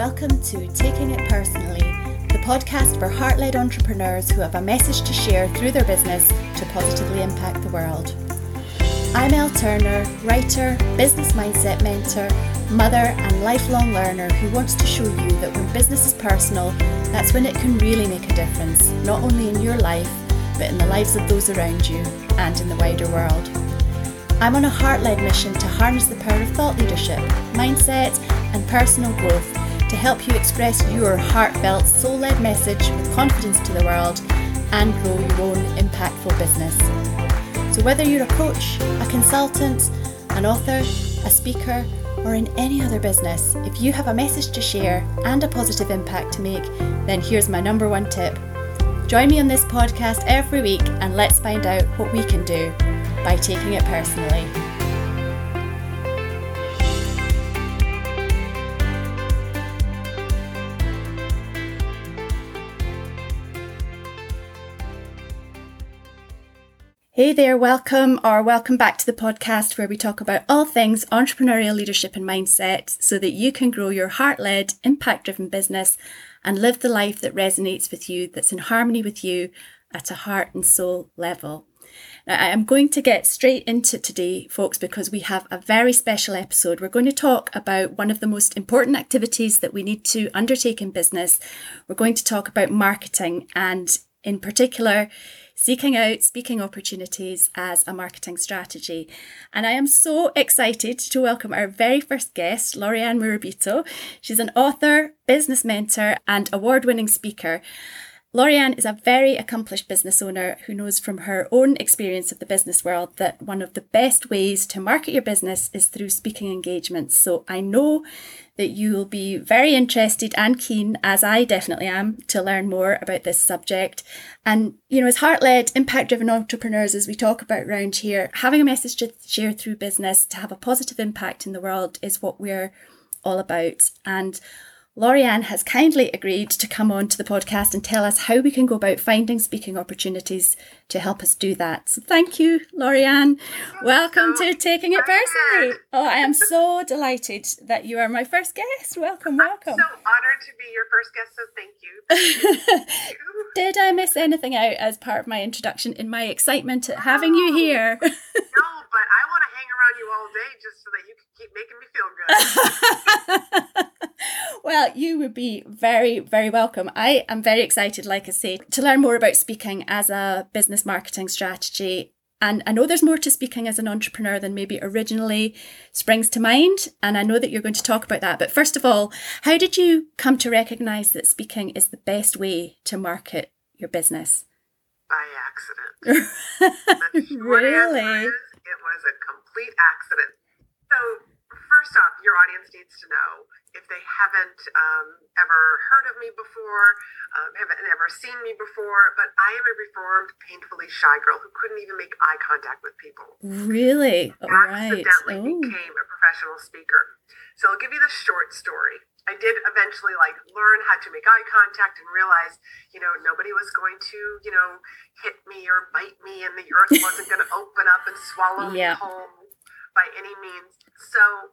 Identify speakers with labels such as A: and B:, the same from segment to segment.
A: Welcome to Taking It Personally, the podcast for heart led entrepreneurs who have a message to share through their business to positively impact the world. I'm Elle Turner, writer, business mindset mentor, mother, and lifelong learner who wants to show you that when business is personal, that's when it can really make a difference, not only in your life, but in the lives of those around you and in the wider world. I'm on a heart led mission to harness the power of thought leadership, mindset, and personal growth to help you express your heartfelt, soul led message with confidence to the world and grow your own impactful business. So, whether you're a coach, a consultant, an author, a speaker, or in any other business, if you have a message to share and a positive impact to make, then here's my number one tip. Join me on this podcast every week and let's find out what we can do by taking it personally. Hey there, welcome or welcome back to the podcast where we talk about all things entrepreneurial leadership and mindset so that you can grow your heart led, impact driven business and live the life that resonates with you, that's in harmony with you at a heart and soul level. Now, I am going to get straight into today, folks, because we have a very special episode. We're going to talk about one of the most important activities that we need to undertake in business. We're going to talk about marketing and, in particular, seeking out speaking opportunities as a marketing strategy. And I am so excited to welcome our very first guest, Laurie-Ann Murabito. She's an author, business mentor, and award winning speaker. Laurie-Ann is a very accomplished business owner who knows from her own experience of the business world that one of the best ways to market your business is through speaking engagements. So I know that you will be very interested and keen, as I definitely am, to learn more about this subject. And, you know, as heart led, impact driven entrepreneurs, as we talk about around here, having a message to share through business to have a positive impact in the world is what we're all about. And Laurie-Ann has kindly agreed to come on to the podcast and tell us how we can go about finding speaking opportunities to help us do that. So thank you, Laurie-Ann. Welcome to Taking It Personally. Oh, I am so delighted that you are my first guest. Welcome, welcome.
B: I'm so honored to be your first guest, so thank you. Thank you.
A: Did I miss anything out as part of my introduction in my excitement at having you here?
B: no, but I want to hang around you all day just so that you can keep making me feel good.
A: well, you would be very, very welcome. I am very excited, like I say, to learn more about speaking as a business marketing strategy. And I know there's more to speaking as an entrepreneur than maybe originally springs to mind. And I know that you're going to talk about that. But first of all, how did you come to recognize that speaking is the best way to market your business?
B: By accident.
A: really?
B: Is, it was a complete accident. So, first off, your audience needs to know they haven't um, ever heard of me before, um, haven't ever seen me before, but I am a reformed, painfully shy girl who couldn't even make eye contact with people.
A: Really?
B: All accidentally right. oh. became a professional speaker. So I'll give you the short story. I did eventually like learn how to make eye contact and realize, you know, nobody was going to, you know, hit me or bite me and the earth wasn't going to open up and swallow yeah. me whole by any means. So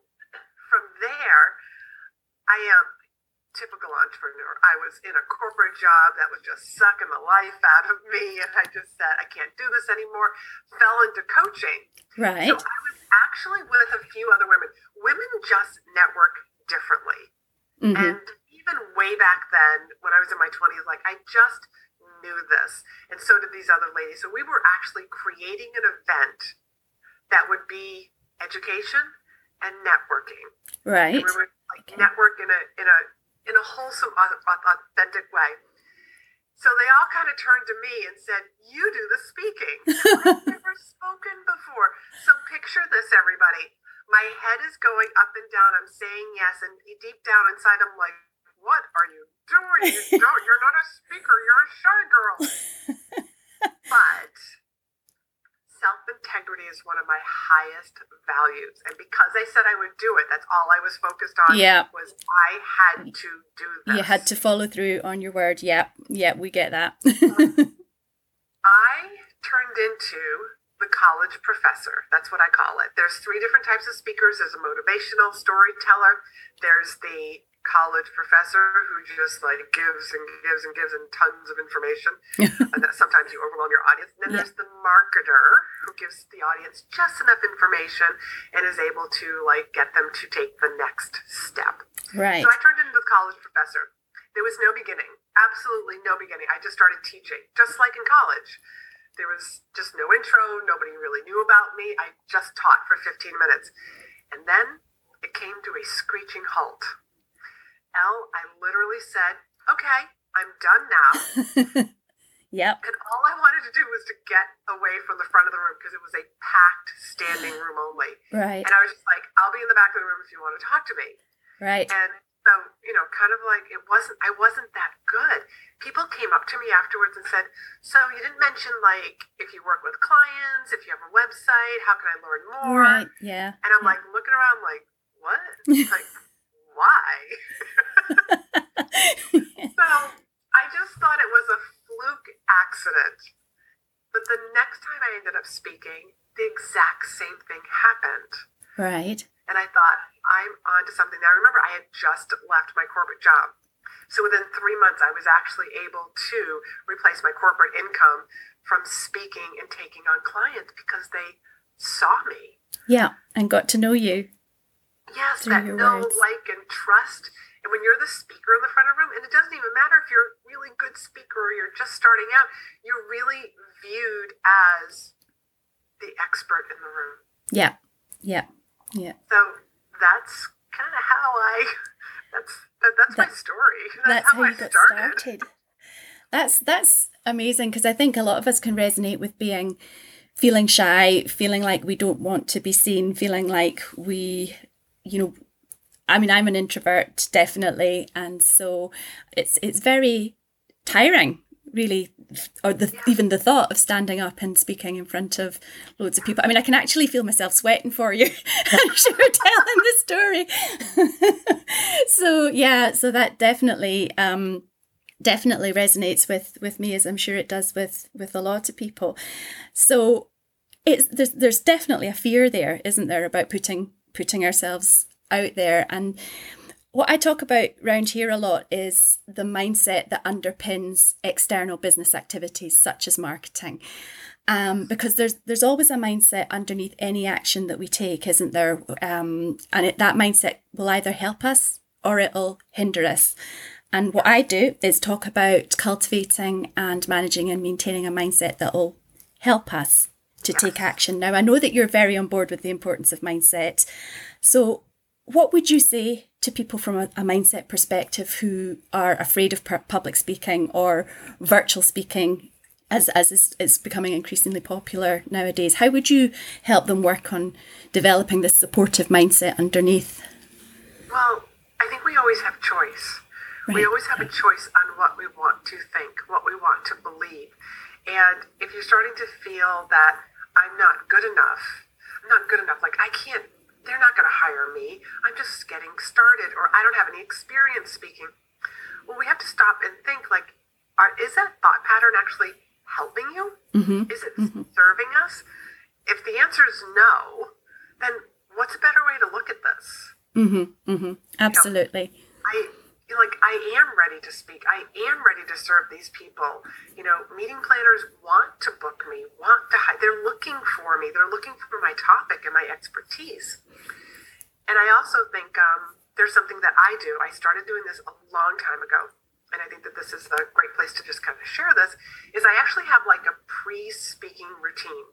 B: from there, I am typical entrepreneur. I was in a corporate job that was just sucking the life out of me, and I just said, I can't do this anymore. Fell into coaching.
A: Right.
B: So I was actually with a few other women. Women just network differently. Mm-hmm. And even way back then, when I was in my 20s, like I just knew this. And so did these other ladies. So we were actually creating an event that would be education and networking.
A: Right.
B: And we were like network in a in a in a wholesome, authentic way. So they all kind of turned to me and said, "You do the speaking." I've never spoken before. So picture this, everybody. My head is going up and down. I'm saying yes, and deep down inside, I'm like, "What are you doing? You don't. You're not a speaker. You're a shy girl." but self integrity is one of my highest values. And because I said I would do it, that's all I was focused on.
A: Yeah.
B: Was I had to do this.
A: You had to follow through on your word. Yeah. Yeah, we get that.
B: I turned into the college professor. That's what I call it. There's three different types of speakers. There's a motivational storyteller. There's the college professor who just like gives and gives and gives and tons of information. And that sometimes you overwhelm your audience. And then yeah. there's the marketer who gives the audience just enough information and is able to like get them to take the next step.
A: Right.
B: So i turned into the college professor. There was no beginning. Absolutely no beginning. I just started teaching just like in college. There was just no intro. Nobody really knew about me. I just taught for 15 minutes. And then it came to a screeching halt Elle, I literally said, okay, I'm done now.
A: yep.
B: And all I wanted to do was to get away from the front of the room because it was a packed standing room only.
A: Right.
B: And I was just like, I'll be in the back of the room if you want to talk to me.
A: Right.
B: And so, you know, kind of like it wasn't, I wasn't that good. People came up to me afterwards and said, So you didn't mention like if you work with clients, if you have a website, how can I learn more?
A: Right. Yeah.
B: And I'm
A: yeah.
B: like looking around like, What? like, why? so I just thought it was a fluke accident. But the next time I ended up speaking, the exact same thing happened.
A: Right.
B: And I thought, I'm onto something. Now, remember, I had just left my corporate job. So within three months, I was actually able to replace my corporate income from speaking and taking on clients because they saw me.
A: Yeah, and got to know you.
B: Yes, that know, words. like, and trust. And when you're the speaker in the front of the room, and it doesn't even matter if you're a really good speaker or you're just starting out, you're really viewed as the expert in the room.
A: Yeah, yeah, yeah.
B: So that's kind of how I. That's that, that's that, my story. That's,
A: that's how, how, you got started. started. That's that's amazing because I think a lot of us can resonate with being feeling shy, feeling like we don't want to be seen, feeling like we you know, I mean, I'm an introvert, definitely, and so it's it's very tiring, really, or the, even the thought of standing up and speaking in front of loads of people. I mean, I can actually feel myself sweating for you as you were telling the story. so yeah, so that definitely. Um, definitely resonates with with me as i'm sure it does with with a lot of people so it's there's there's definitely a fear there isn't there about putting putting ourselves out there. And what I talk about around here a lot is the mindset that underpins external business activities such as marketing. Um, because there's there's always a mindset underneath any action that we take, isn't there? Um, and it, that mindset will either help us or it'll hinder us. And what I do is talk about cultivating and managing and maintaining a mindset that will help us to take action. Now, I know that you're very on board with the importance of mindset. So, what would you say to people from a, a mindset perspective who are afraid of public speaking or virtual speaking as, as is, is becoming increasingly popular nowadays? How would you help them work on developing this supportive mindset underneath?
B: Well, I think we always have choice. Right. We always have a choice on what we want to think, what we want to believe. And if you're starting to feel that I'm not good enough. I'm not good enough. Like, I can't, they're not going to hire me. I'm just getting started, or I don't have any experience speaking. Well, we have to stop and think like, are, is that thought pattern actually helping you? Mm-hmm. Is it mm-hmm. serving us? If the answer is no, then what's a better way to look at this?
A: Mm-hmm. Mm-hmm. Absolutely.
B: You know, I like I am ready to speak. I am ready to serve these people. You know, meeting planners want to book me, want to they're looking for me. They're looking for my topic and my expertise. And I also think um, there's something that I do. I started doing this a long time ago, and I think that this is a great place to just kind of share this. Is I actually have like a pre-speaking routine.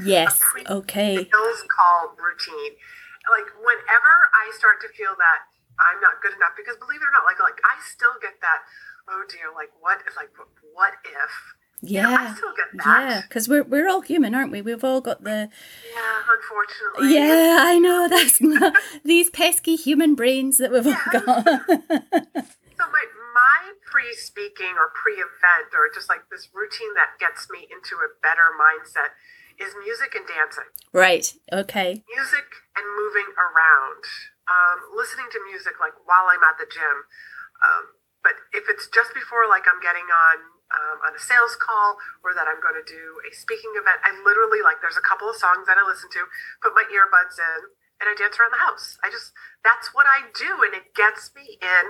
A: Yes. okay.
B: Bill's called routine. Like whenever I start to feel that I'm not good enough because believe it or not, like like I still get that. Oh dear, like what if like what if?
A: Yeah, you know, I still get that. Yeah, because we're we're all human, aren't we? We've all got the.
B: Yeah, unfortunately.
A: Yeah, I know that's not, these pesky human brains that we've yeah. all got.
B: so my my pre-speaking or pre-event or just like this routine that gets me into a better mindset is music and dancing.
A: Right. Okay.
B: Music and moving around um, listening to music like while I'm at the gym. Um, but if it's just before, like I'm getting on um, on a sales call or that I'm going to do a speaking event, I literally like there's a couple of songs that I listen to, put my earbuds in, and I dance around the house. I just, that's what I do. And it gets me in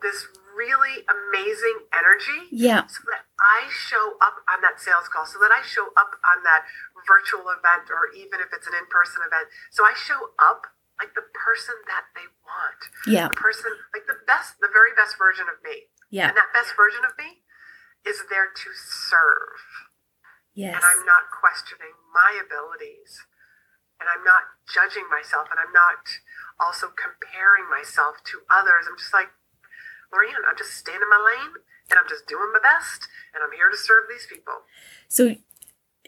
B: this really amazing energy.
A: Yeah.
B: So that I show up on that sales call, so that I show up on that virtual event, or even if it's an in person event. So I show up like the person that they want.
A: Yeah.
B: The person, like the best, the very best version of me.
A: Yeah.
B: And that best version of me is there to serve.
A: Yes.
B: And I'm not questioning my abilities. And I'm not judging myself. And I'm not also comparing myself to others. I'm just like, Laurie-Ann, I'm just staying in my lane and I'm just doing my best and I'm here to serve these people.
A: So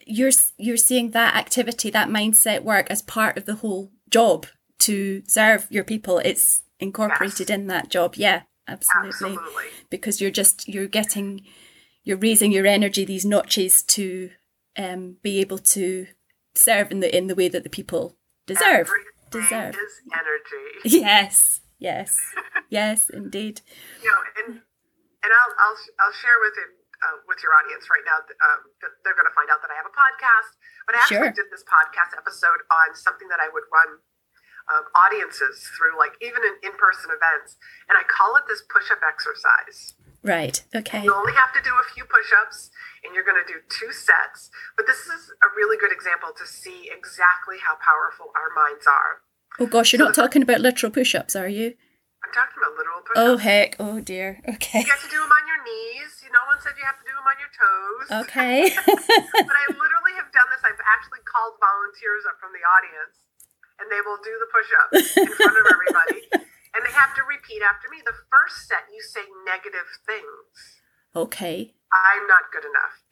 A: you're you're seeing that activity, that mindset work as part of the whole job to serve your people. It's incorporated
B: Yes.
A: in that job. Yeah, absolutely.
B: Absolutely.
A: Because you're just you're getting you're raising your energy these notches to um, be able to serve in the in the way that the people deserve.
B: Everything
A: Deserve.
B: is energy.
A: Yes. Yes. yes, indeed.
B: you know, and and I'll I'll I'll share with it uh, with your audience right now. that, Um, they're going to find out that I have a podcast, but I actually
A: Sure.
B: did this podcast episode on something that I would run um, audiences through, like even in in person events, and I call it this push up exercise.
A: Right. Okay.
B: You only have to do a few push ups, and you're going to do two sets. But this is a really good example to see exactly how powerful our minds are.
A: Oh gosh, you're not talking about literal push-ups, are you?
B: I'm talking about literal push ups.
A: Oh heck. Oh dear. Okay.
B: You get to do them on your knees. You no one said you have to do them on your toes.
A: Okay.
B: but I literally have done this. I've actually called volunteers up from the audience, and they will do the push-ups in front of everybody, and they have to repeat after me. The first set, you say negative things.
A: okay.
B: I'm not good enough.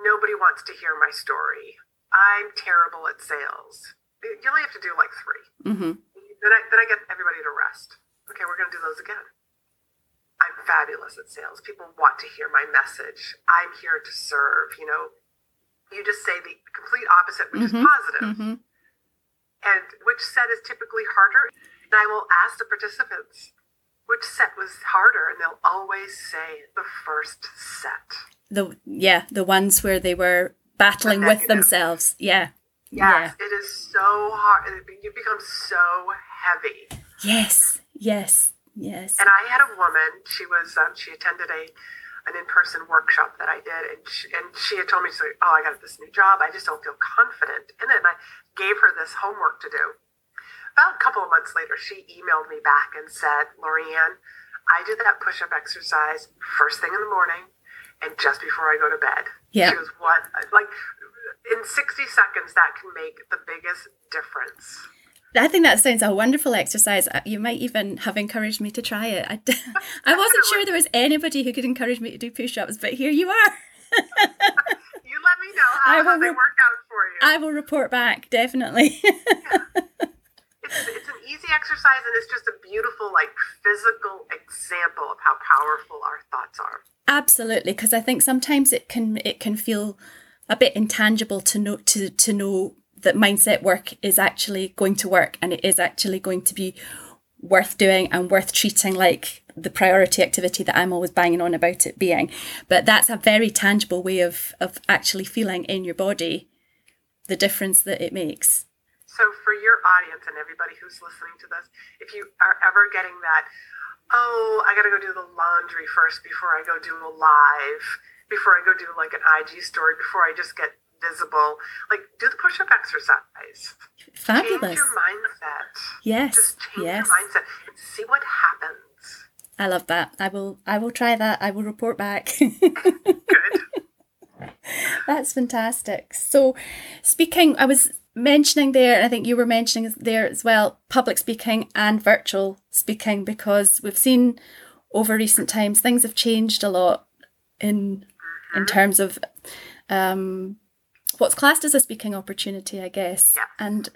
B: Nobody wants to hear my story. I'm terrible at sales. You only have to do like three.
A: Mm-hmm.
B: Then I then I get everybody to rest. Okay, we're gonna do those again. I'm fabulous at sales. People want to hear my message. I'm here to serve. You know, you just say the complete opposite, which
A: Mhm.
B: is positive.
A: Mm-hmm.
B: And which set is typically harder? And I will ask the participants which set was harder, and they'll always say the first set.
A: The yeah, the ones where they were battling with themselves. Yeah.
B: Yes, it is so hard. It be- it becomes so heavy.
A: Yes. Yes. Yes.
B: And I had a woman. She was um, she attended a an in person workshop that I did, and she, and she had told me, "So, oh, I got this new job. I just don't feel confident in it." And I gave her this homework to do. About a couple of months later, she emailed me back and said, "Laurie-Ann, I did that push up exercise first thing in the morning, and just before I go to bed."
A: Yeah.
B: She was what like in sixty seconds that can make the biggest difference.
A: I think that sounds a wonderful exercise. Uh, You might even have encouraged me to try it. I wasn't sure there was anybody who could encourage me to do push-ups, but here you are.
B: Let me know how,
A: I
B: how
A: will
B: they
A: re-
B: work out for you.
A: I will report back definitely.
B: it's, it's an easy exercise and it's just a beautiful like physical example of how powerful our thoughts are
A: Absolutely, because I think sometimes it can it can feel a bit intangible to know to to know that mindset work is actually going to work and it is actually going to be worth doing and worth treating like the priority activity that I'm always banging on about it being. But that's a very tangible way of of actually feeling in your body the difference that it makes.
B: so for your audience and everybody who's listening to this if you are ever getting that oh i gotta go do the laundry first before i go do a live before i go do like an ig story before i just get visible like do the push-up exercise
A: Fabulous.
B: change your mindset
A: Yes.
B: just change
A: Yes.
B: your mindset and see what happens
A: I love that. I will I will try that. I will report back.
B: good
A: That's fantastic. So, speaking, I was mentioning there, and I think you were mentioning there as well, public speaking and virtual speaking, because we've seen over recent times things have changed a lot in in terms of um, what's classed as a speaking opportunity, I guess.
B: Yes.
A: And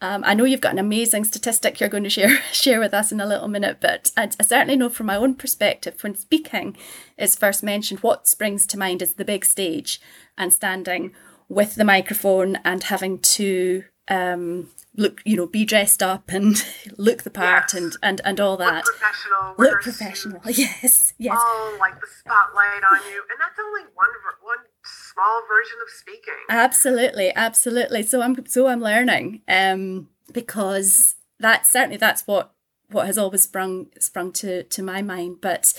A: um, I know you've got an amazing statistic you're going to share share with us in a little minute, but I, I certainly know from my own perspective, when speaking is first mentioned, what springs to mind is the big stage and standing with the microphone and having to um, look, you know, be dressed up and look the part
B: Yes.
A: and, and, and all that.
B: look professional
A: Look professional. Yes, yes.
B: Oh, like the spotlight on you, and that's only one one small version of speaking.
A: Absolutely, absolutely. So I'm so I'm learning um because that certainly that's what what has always sprung sprung to to my mind. But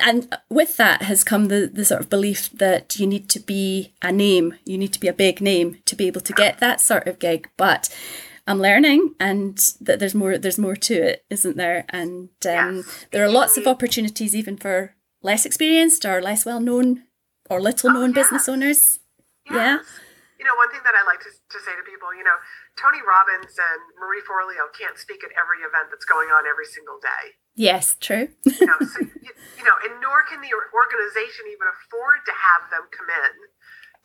A: and with that has come the the sort of belief that you need to be a name, you need to be a big name to be able to get that sort of gig. But I'm learning, and that there's more there's more to it, isn't there? And um, yes. there are lots of opportunities even for less experienced or less well known or little known oh, business owners.
B: Yes. Yeah. You know, one thing that I like to, to say to people, you know, Tony Robbins and Marie Forleo can't speak at every event that's going on every single day.
A: Yes, true.
B: you know, so, you, you know, and nor can the organization even afford to have them come in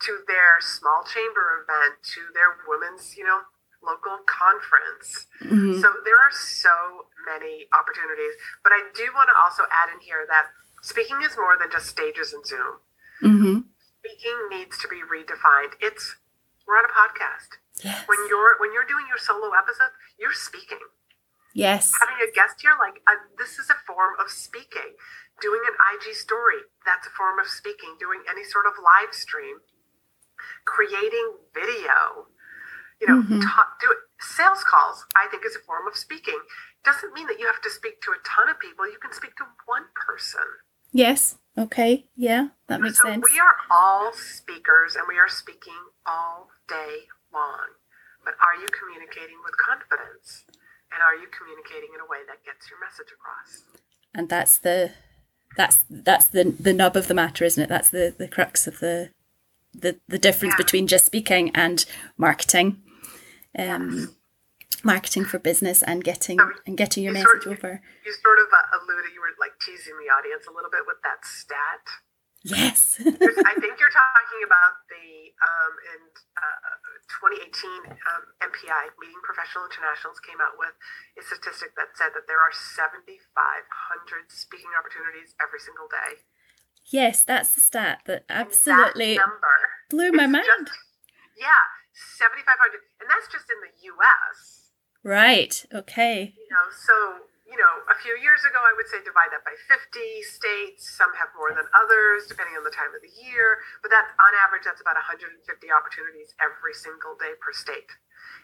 B: to their small chamber event, to their women's, you know, local conference. Mm-hmm. So there are so many opportunities. But I do want to also add in here that speaking is more than just stages and Zoom. Mm-hmm. Speaking needs to be redefined. It's we're on a podcast. Yes. When you're when you're doing your solo episode, you're speaking.
A: Yes.
B: Having a guest here, like uh, this is a form of speaking. Doing an IG story, that's a form of speaking. Doing any sort of live stream, creating video, you know, mm-hmm. talk, do it. Sales calls, I think, is a form of speaking. Doesn't mean that you have to speak to a ton of people. You can speak to one person.
A: Yes. Okay. Yeah, that makes
B: so
A: sense.
B: We are all speakers, and we are speaking all day long. But are you communicating with confidence? And are you communicating in a way that gets your message across?
A: And that's the that's that's the the nub of the matter, isn't it? That's the the crux of the the the difference yeah. between just speaking and marketing. Um, yes. marketing for business and getting so and getting your message
B: sort
A: of, over.
B: You, you sort of uh, alluded, you were like teasing the audience a little bit with that stat
A: Yes.
B: I think you're talking about the um, in uh, 2018 um, MPI Meeting Professional Internationals came out with a statistic that said that there are 7,500 speaking opportunities every single day.
A: Yes, that's the stat that absolutely that number blew my mind. Just,
B: yeah, 7,500, and that's just in the U.S.
A: Right. Okay.
B: You know, so you know, a few years ago, I would say divide that by 50 states. Some have more than others, depending on the time of the year. But that, on average, that's about 150 opportunities every single day per state.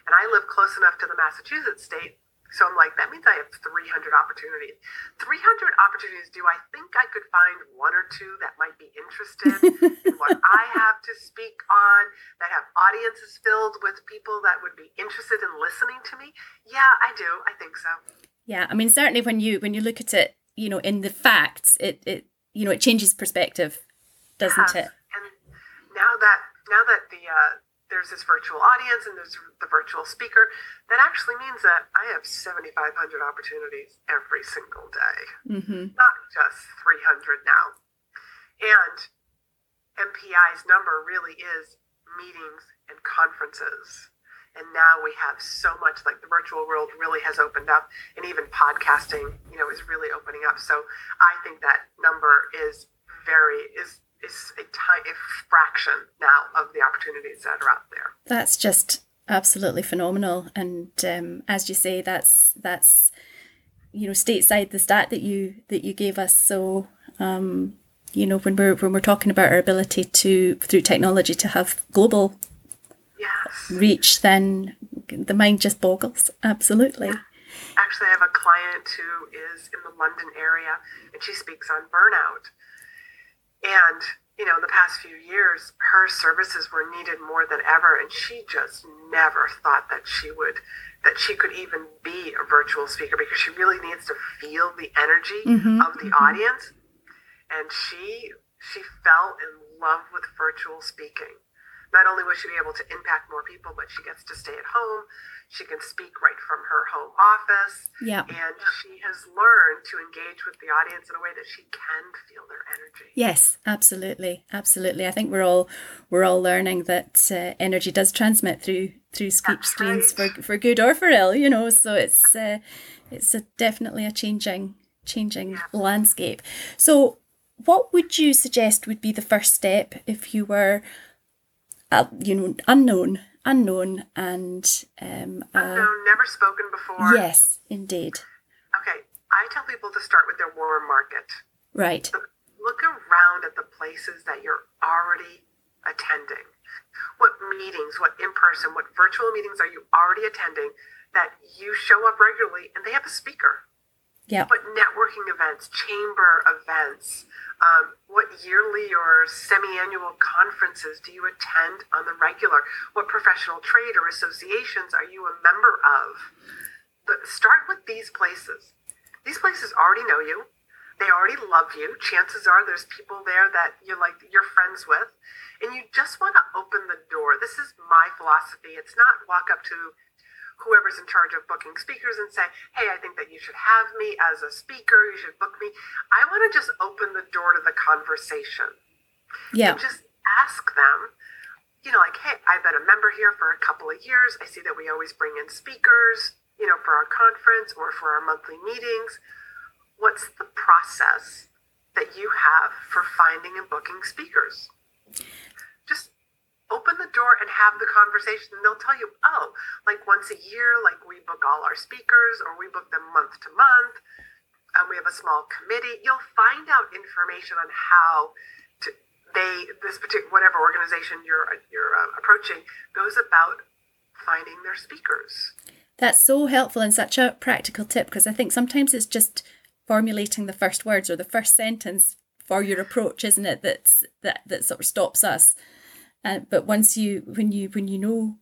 B: And I live close enough to the Massachusetts state, so I'm like, that means I have 300 opportunities. 300 opportunities. Do I think I could find one or two that might be interested in what I have to speak on, that have audiences filled with people that would be interested in listening to me? Yeah, I do. I think so.
A: Yeah, I mean certainly when you when you look at it, you know, in the facts, it it you know it changes perspective, doesn't
B: it? And now that now that the uh, there's this virtual audience and there's the virtual speaker, that actually means that I have 7,500 opportunities every single day, mm-hmm. not just 300 now. And MPI's number really is meetings and conferences and now we have so much like the virtual world really has opened up and even podcasting you know is really opening up. So i think that number is very is is a tiny fraction now of the opportunities that are out there.
A: That's just absolutely phenomenal. And um, as you say that's that's you know stateside the stat that you that you gave us. So um, you know when we're when we're talking about our ability to through technology to have global
B: yes.
A: reach, then the mind just boggles. Absolutely.
B: Actually, I have a client who is in the London area and she speaks on burnout. And, you know, in the past few years, her services were needed more than ever. And she just never thought that she would, that she could even be a virtual speaker because she really needs to feel the energy mm-hmm, of the mm-hmm. audience. And she, she fell in love with virtual speaking not only will she be able to impact more people, but she gets to stay at home. She can speak right from her home office.
A: Yeah.
B: And she has learned to engage with the audience in a way that she can feel their energy.
A: Yes, absolutely. Absolutely. I think we're all we're all learning that uh, energy does transmit through through speech That's streams right. for for good or for ill, you know. So it's uh, it's a, definitely a changing changing yeah. landscape. So what would you suggest would be the first step if you were uh, you know, unknown, unknown, and um,
B: uh, unknown, never spoken before.
A: Yes, indeed.
B: Okay, I tell people to start with their warm market.
A: Right.
B: So look around at the places that you're already attending. What meetings, what in person, what virtual meetings are you already attending that you show up regularly and they have a speaker.
A: Yeah.
B: What networking events, chamber events, um, what yearly or semi annual conferences do you attend on the regular? What professional trade or associations are you a member of? But start with these places. These places already know you. They already love you. Chances are there's people there that you're like you're friends with. And you just want to open the door. This is my philosophy. It's not walk up to whoever's in charge of booking speakers and say, hey, I think that you should have me as a speaker. You should book me. I want to just open the door to the conversation.
A: Yeah.
B: And just ask them, you know, like, hey, I've been a member here for a couple of years. I see that we always bring in speakers, you know, for our conference or for our monthly meetings. What's the process that you have for finding and booking speakers? Just open the door and have the conversation and they'll tell you oh like once a year like we book all our speakers or we book them month to month and we have a small committee you'll find out information on how to they this particular whatever organization you're you're uh, approaching goes about finding their speakers
A: That's so helpful and such a practical tip because I think sometimes it's just formulating the first words or the first sentence for your approach, isn't it? That's that that sort of stops us. Uh, but once you when you when you know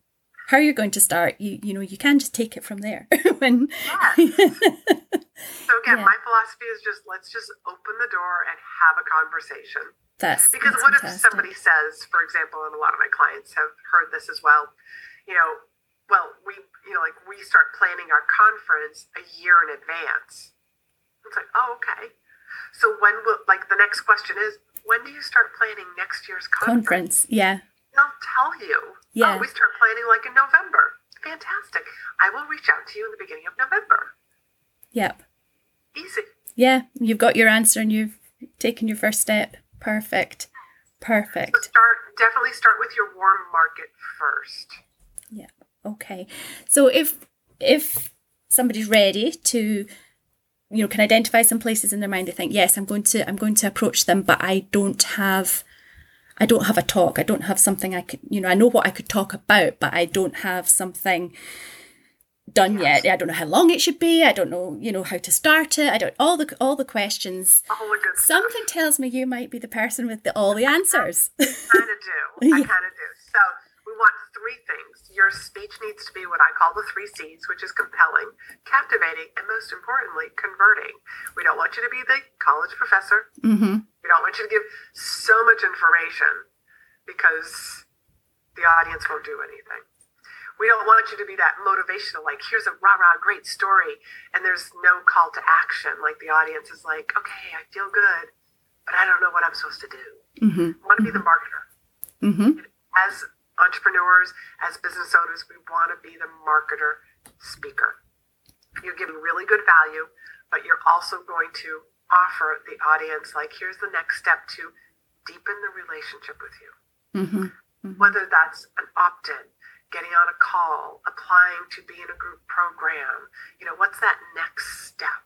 A: how you're going to start, you you know you can just take it from there. when
B: so again
A: Yeah.
B: my philosophy is just let's just open the door and have a conversation
A: that's
B: Because
A: that's
B: what if somebody says, for example, and a lot of my clients have heard this as well, you know, well, we, you know, like we start planning our conference a year in advance. It's like, oh, okay. So when will, like, the next question is, when do you start planning next year's conference?
A: conference? Yeah,
B: They'll tell you.
A: Oh, yeah.
B: Oh, we start planning like in November. Fantastic. I will reach out to you in the beginning of November.
A: yep,
B: Easy.
A: yeah. You've got your answer and you've taken your first step. Perfect,
B: So
A: perfect.
B: start, definitely start with your warm market first.
A: Yeah. Okay. So if if somebody's ready to you know can identify some places in their mind they think yes I'm going to I'm going to approach them but I don't have I don't have a talk I don't have something I could you know I know what I could talk about but I don't have something done yet I don't know how long it should be I don't know you know how to start it I don't all the all the questions
B: All the good stuff.
A: something tells me you might be the person with the, all the answers I
B: kind of do. I
A: Yeah.
B: kind of do. So we want three things. Your speech needs to be what I call the three C's, which is compelling, captivating, and most importantly, converting. We don't want you to be the college professor.
A: mm-hmm.
B: We don't want you to give so much information because the audience won't do anything. We don't want you to be that motivational, like, here's a rah rah great story, and there's no call to action. Like, the audience is like, okay, I feel good, but I don't know what I'm supposed to do.
A: Mm-hmm.
B: Want to be the marketer
A: Mm-hmm.
B: as entrepreneurs, as business owners, we want to be the marketer speaker. You're giving really good value, but you're also going to offer the audience, like, here's the next step to deepen the relationship with you.
A: Mm-hmm.
B: Whether that's an opt in, getting on a call, applying to be in a group program, you know, what's that next step?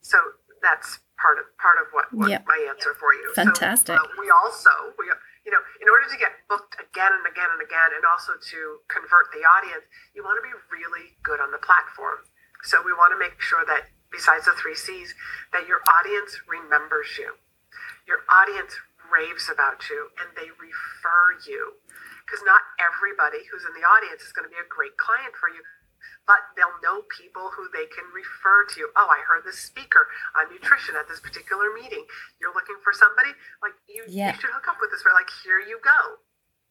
B: So that's part of part of what, what
A: Yep.
B: my answer for you.
A: Fantastic.
B: So, uh, we also we you know in order to get booked again and again and again, and also to convert the audience, you want to be really good on the platform. So we want to make sure that besides the three C's, that your audience remembers you. Your audience raves about you and they refer you. Because not everybody who's in the audience is going to be a great client for you, but they'll know people who they can refer to. Oh, I heard this speaker on nutrition at this particular meeting. You're looking for somebody? Like, you,
A: Yeah.
B: you should hook up with this. We're like, here you go.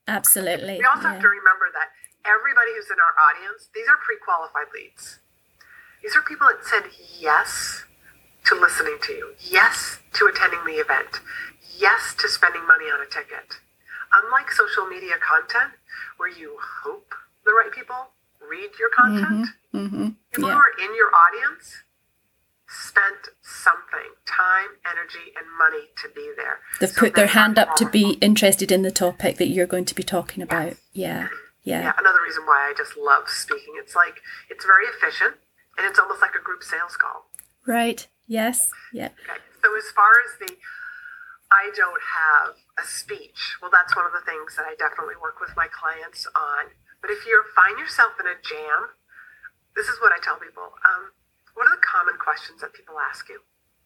A: Absolutely.
B: We also
A: yeah.
B: have to remember that everybody who's in our audience, these are pre qualified leads. These are people that said yes to listening to you, yes to attending the event, yes to spending money on a ticket. Unlike social media content, where you hope the right people read your content,
A: Mm-hmm.
B: people
A: Yeah.
B: who are in your audience spent something time, energy, and money to be there.
A: They've
B: So
A: put their hand up to be interested in the topic that you're going to be talking about. Yeah.
B: yeah,
A: Yeah.
B: another reason why I just love speaking. It's like it's very efficient and it's almost like a group sales call.
A: Right. Yes. Yeah.
B: Okay. So as far as the I don't have a speech, well that's one of the things that I definitely work with my clients on. But if you find yourself in a jam this is what I tell people. Um, what are the common questions that people ask you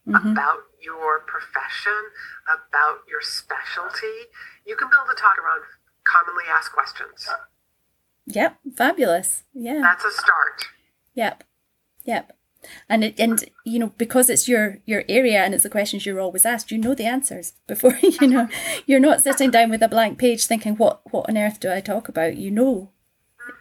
B: mm-hmm. about your profession, about your specialty? You can build a talk around commonly asked questions.
A: Yep, fabulous. Yeah.
B: That's a start.
A: Yep. Yep. And it, and you know because it's your your area and it's the questions you're always asked, you know the answers before you know. You're not sitting down with a blank page thinking what what on earth do I talk about? You know,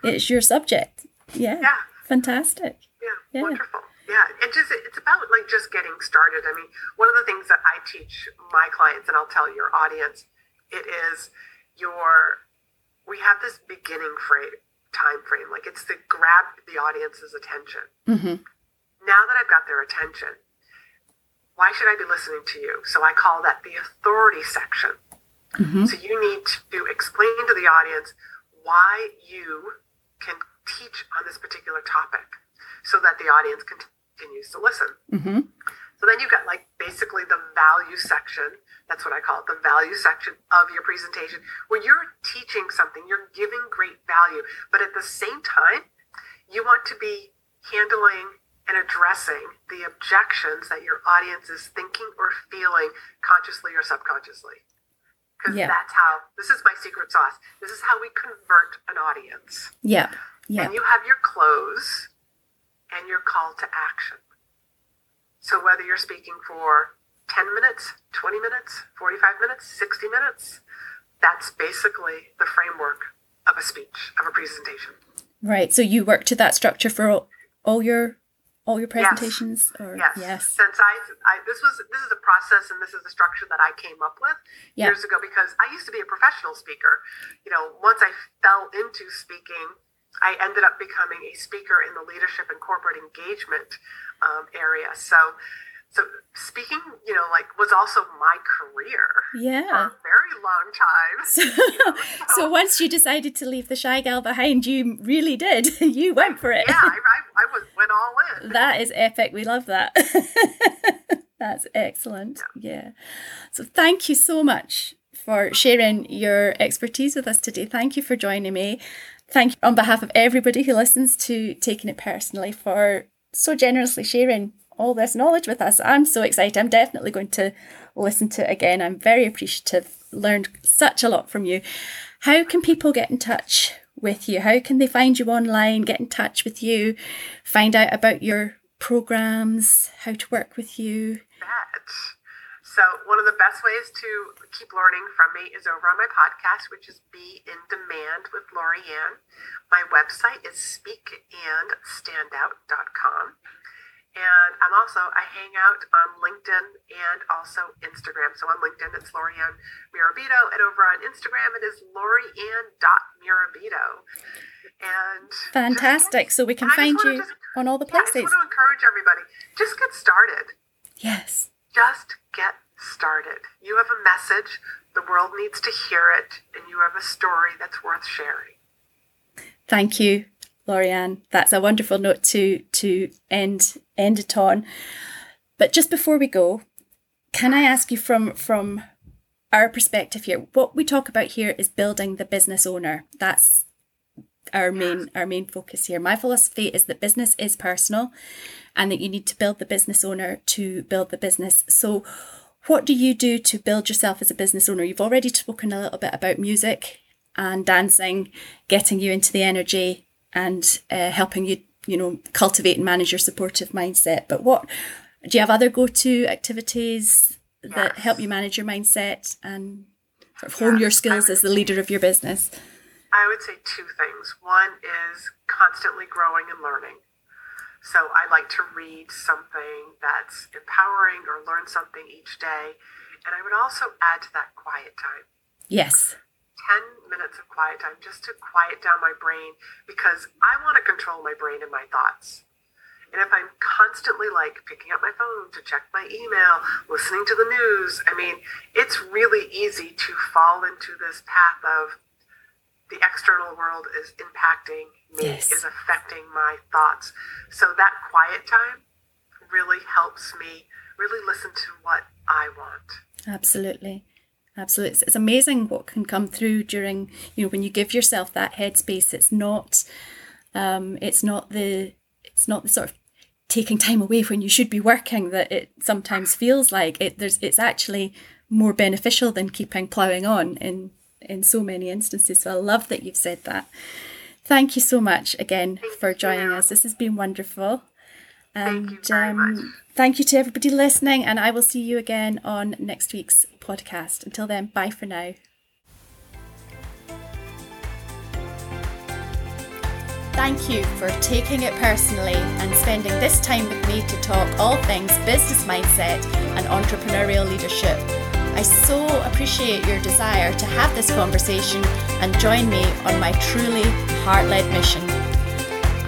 A: it's your subject. Yeah.
B: Yeah.
A: Fantastic.
B: Yeah. yeah. Wonderful. Yeah, and just it's about like just getting started. I mean, one of the things that I teach my clients, and I'll tell your audience, it is your we have this beginning frame time frame like it's to grab the audience's attention mm-hmm. now that i've got their attention why should i be listening to you so i call that the authority section mm-hmm. so you need to explain to the audience why you can teach on this particular topic so that the audience continues to listen mm-hmm. so then you've got like basically the value section that's what I call it, the value section of your presentation, where you're teaching something, you're giving great value, but at the same time, you want to be handling and addressing the objections that your audience is thinking or feeling consciously or subconsciously. Because yeah. that's how, this is my secret sauce. This is how we convert an audience.
A: Yeah. Yeah.
B: And you have your close and your call to action. So whether you're speaking for 10 minutes, 20 minutes, 45 minutes, 60 minutes. That's basically the framework of a speech, of a presentation.
A: Right. So you work to that structure for all, all your all your presentations
B: yes. or yes. yes. since I, I this was this is a process and this is the structure that i came up with yeah. years ago because i used to be a professional speaker you know once i fell into speaking i ended up becoming a speaker in the leadership and corporate engagement um, area so so speaking, you know, like was also my career.
A: Yeah.
B: For a very long time.
A: So, you know, so, so, once you decided to leave the shy gal behind, you really did. You went for it.
B: Yeah, I, I, I was, went all in.
A: That is epic. We love that. That's excellent. Yeah. yeah. So thank you so much for sharing your expertise with us today. Thank you for joining me. Thank you on behalf of everybody who listens to Taking It Personally for so generously sharing all this knowledge with us. I'm so excited. I'm definitely going to listen to it again. I'm very appreciative. Learned such a lot from you. How can people get in touch with you? How can they find you online, get in touch with you, find out about your programs, how to work with you?
B: That. So, one of the best ways to keep learning from me is over on my podcast, which is Be in Demand with Laurie-Ann. My website is speakandstandout.com. And I'm also, I hang out on LinkedIn and also Instagram. So on LinkedIn, it's Laurie-Ann Murabito. And over on Instagram, it is laurieann.murabito. And
A: fantastic. Just, so we can find you just, on all the places.
B: Yeah, I just want to encourage everybody just get started.
A: Yes.
B: Just get started. You have a message, the world needs to hear it, and you have a story that's worth sharing.
A: Thank you Laurie-Ann. That's a wonderful note to to end end it on. But just before we go, can I ask you from from our perspective here, what we talk about here is building the business owner. That's our main our main focus here. My philosophy is that business is personal and that you need to build the business owner to build the business. So what do you do to build yourself as a business owner? You've already spoken a little bit about music and dancing, getting you into the energy and uh, helping you, you know, cultivate and manage your supportive mindset. But what do you have other go-to activities that help you manage your mindset and sort of hone your skills as the leader of your business?
B: I would say two things. One is constantly growing and learning. So I like to read something that's empowering or learn something each day. And I would also add to that quiet time.
A: Yes.
B: 10 minutes of quiet time just to quiet down my brain because I want to control my brain and my thoughts. And if I'm constantly like picking up my phone to check my email, listening to the news, I mean, it's really easy to fall into this path of the external world is impacting me, yes. is affecting my thoughts. So that quiet time really helps me really listen to what I want.
A: Absolutely. Absolutely. It's, it's amazing what can come through during, you know, when you give yourself that headspace. It's not, um, it's not the it's not the sort of taking time away when you should be working that it sometimes feels like. It there's it's actually more beneficial than keeping ploughing on in in so many instances. So i love that you've said that. Thank you so much again for joining us. This has been wonderful and
B: Thank you very
A: um,
B: much.
A: thank you to everybody listening and i will see you again on next week's podcast until then bye for now Thank you for taking it personally and spending this time with me to talk all things business mindset and entrepreneurial leadership. I so appreciate your desire to have this conversation and join me on my truly heart led mission.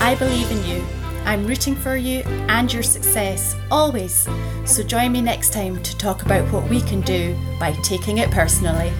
A: I believe in you. I'm rooting for you and your success always. So join me next time to talk about what we can do by taking it personally.